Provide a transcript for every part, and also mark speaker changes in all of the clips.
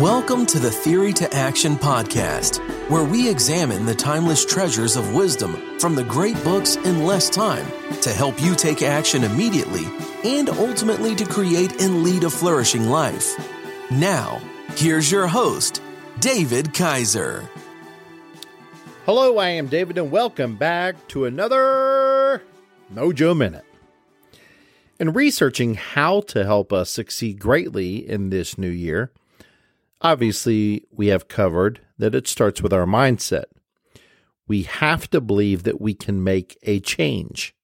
Speaker 1: Welcome to the Theory to Action podcast, where we examine the timeless treasures of wisdom from the great books in less time to help you take action immediately and ultimately to create and lead a flourishing life. Now, here's your host, David Kaiser.
Speaker 2: Hello, I am David, and welcome back to another Mojo Minute. In researching how to help us succeed greatly in this new year, Obviously, we have covered that it starts with our mindset. We have to believe that we can make a change.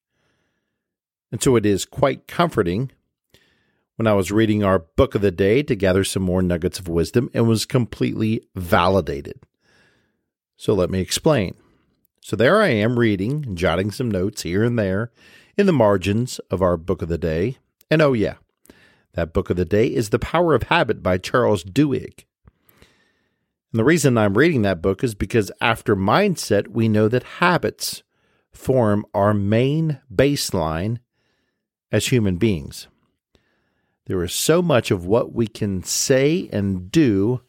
Speaker 2: And so it is quite comforting when I was reading our book of the day to gather some more nuggets of wisdom and was completely validated. So let me explain. So there I am reading and jotting some notes here and there in the margins of our book of the day. And oh, yeah, that book of the day is The Power of Habit by Charles Duhigg. And the reason I'm reading that book is because after mindset, we know that habits form our main baseline as human beings. There is so much of what we can say and do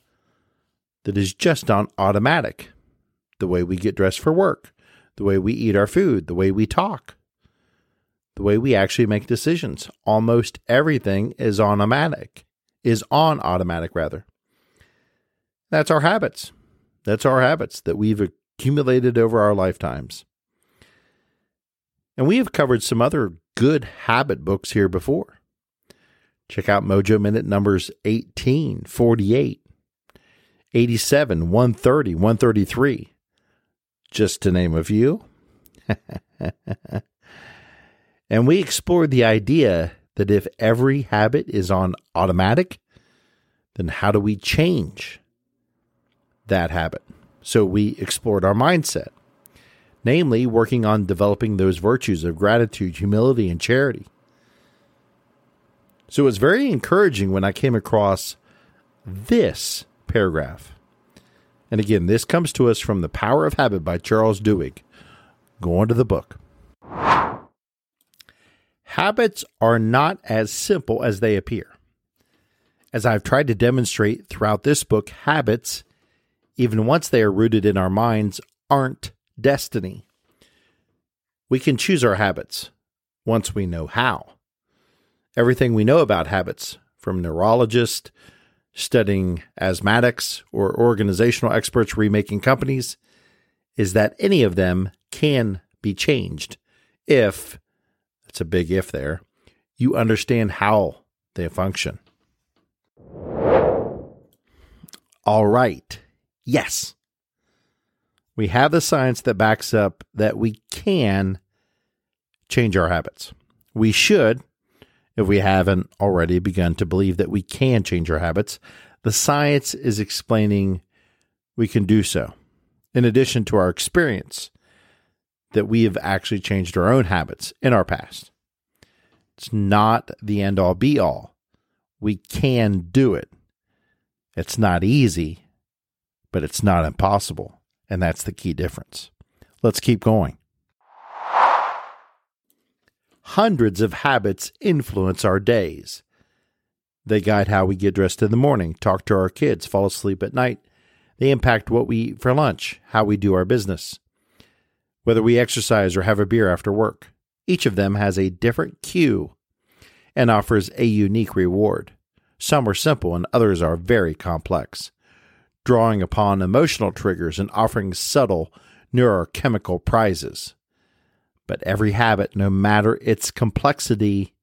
Speaker 2: that is just on automatic. The way we get dressed for work, the way we eat our food, the way we talk, the way we actually make decisions. Almost everything is automatic, is on automatic rather. That's our habits. That's our habits that we've accumulated over our lifetimes. And we have covered some other good habit books here before. Check out Mojo Minute numbers 18, 48, 87, 130, 133, just to name a few. And we explored the idea that if every habit is on automatic, then how do we change that habit? So we explored our mindset, namely working on developing those virtues of gratitude, humility, and charity. So it was very encouraging when I came across this paragraph. And again, this comes to us from The Power of Habit by Charles Duhigg. Go on to the book. Habits are not as simple as they appear. As I've tried to demonstrate throughout this book, habits, even once they are rooted in our minds, aren't destiny. We can choose our habits once we know how. Everything we know about habits, from neurologists studying asthmatics or organizational experts remaking companies, is that any of them can be changed if that's a big if there, you understand how they function. All right. Yes. We have the science that backs up that we can change our habits. We should, if we haven't already begun to believe that we can change our habits. The science is explaining we can do so. In addition to our experience, that we have actually changed our own habits in our past. It's not the end all be all. We can do it. It's not easy, but it's not impossible. And that's the key difference. Let's keep going. Hundreds of habits influence our days. They guide how we get dressed in the morning, talk to our kids, fall asleep at night. They impact what we eat for lunch, how we do our business, whether we exercise or have a beer after work. Each of them has a different cue and offers a unique reward. Some are simple and others are very complex, drawing upon emotional triggers and offering subtle neurochemical prizes. But every habit, no matter its complexity,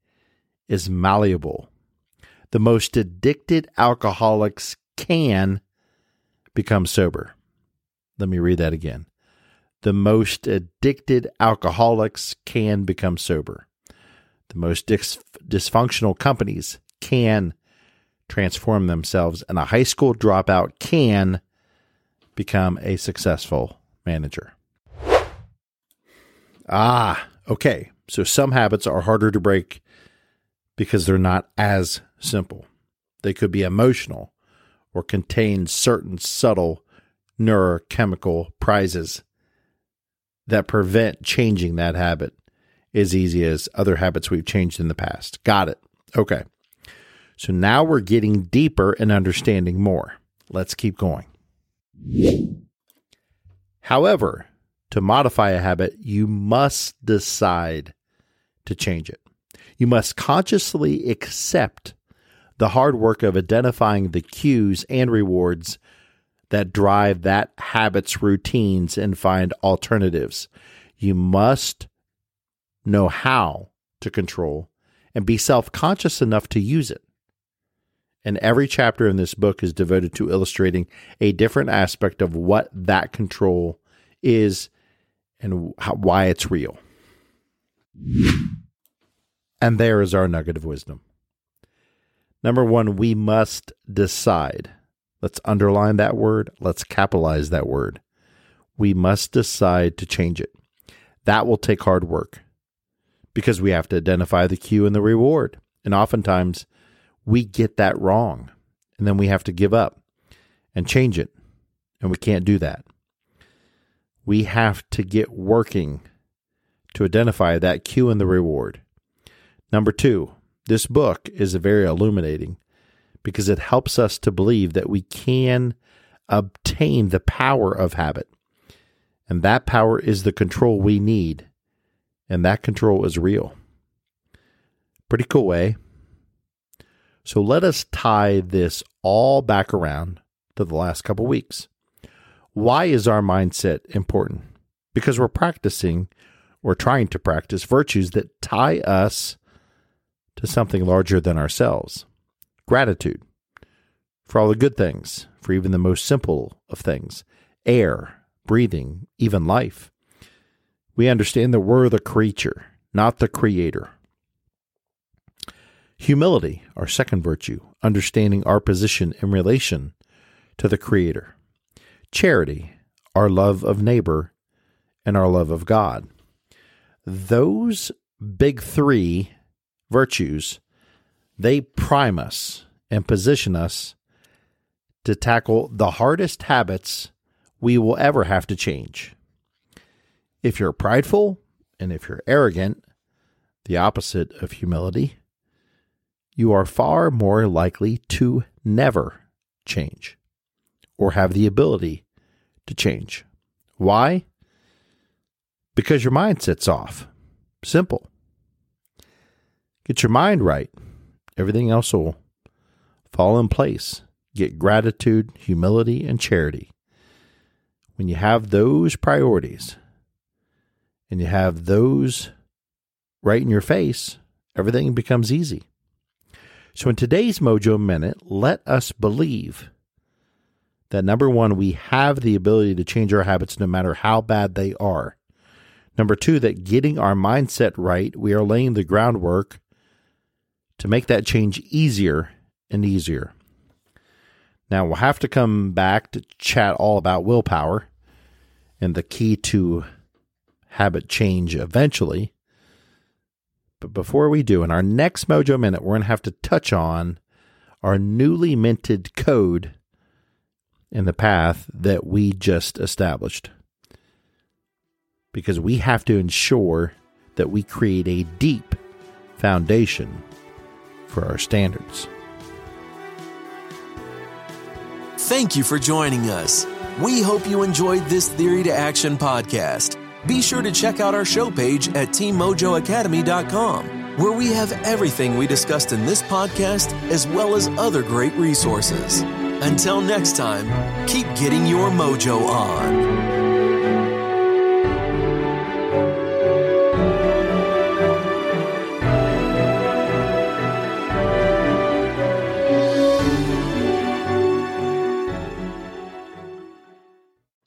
Speaker 2: is malleable. The most addicted alcoholics can become sober. Let me read that again the most addicted alcoholics can become sober. The most dis- dysfunctional companies can transform themselves, and a high school dropout can become a successful manager. Ah, okay. So some habits are harder to break because they're not as simple. They could be emotional or contain certain subtle neurochemical prizes that prevent changing that habit as easy as other habits we've changed in the past. Got it. Okay. So now we're getting deeper and understanding more. let's keep going. However, to modify a habit, you must decide to change it. You must consciously accept the hard work of identifying the cues and rewards that drive that habit's routines and find alternatives. You must know how to control and be self conscious enough to use it. And every chapter in this book is devoted to illustrating a different aspect of what that control is and how, why it's real. And there is our nugget of wisdom. Number one, we must decide. Let's underline that word. Let's capitalize that word. We must decide to change it. That will take hard work because we have to identify the cue and the reward. And oftentimes we get that wrong and then we have to give up and change it. And we can't do that. We have to get working to identify that cue and the reward. Number two, this book is very illuminating because it helps us to believe that we can obtain the power of habit. And that power is the control we need. And that control is real. Pretty cool way. So let us tie this all back around to the last couple weeks. Why is our mindset important? Because we're practicing or trying to practice virtues that tie us to something larger than ourselves. Gratitude for all the good things, for even the most simple of things air, breathing, even life. We understand that we're the creature, not the creator. Humility, our second virtue, understanding our position in relation to the Creator. Charity, our love of neighbor and our love of God. Those big three virtues, they prime us and position us to tackle the hardest habits we will ever have to change. If you're prideful and if you're arrogant, the opposite of humility, you are far more likely to never change or have the ability to change. Why? Because your mindset's off. Simple. Get your mind right. Everything else will fall in place. Get gratitude, humility, and charity. When you have those priorities and you have those right in your face, everything becomes easy. So, in today's Mojo Minute, let us believe that number one, we have the ability to change our habits no matter how bad they are. Number two, that getting our mindset right, we are laying the groundwork to make that change easier and easier. Now, we'll have to come back to chat all about willpower and the key to habit change eventually. But before we do, in our next Mojo Minute, we're going to have to touch on our newly minted code in the path that we just established. Because we have to ensure that we create a deep foundation for our standards.
Speaker 1: Thank you for joining us. We hope you enjoyed this Theory to Action podcast. Be sure to check out our show page at teammojoacademy.com, where we have everything we discussed in this podcast as well as other great resources. Until next time, keep getting your mojo on.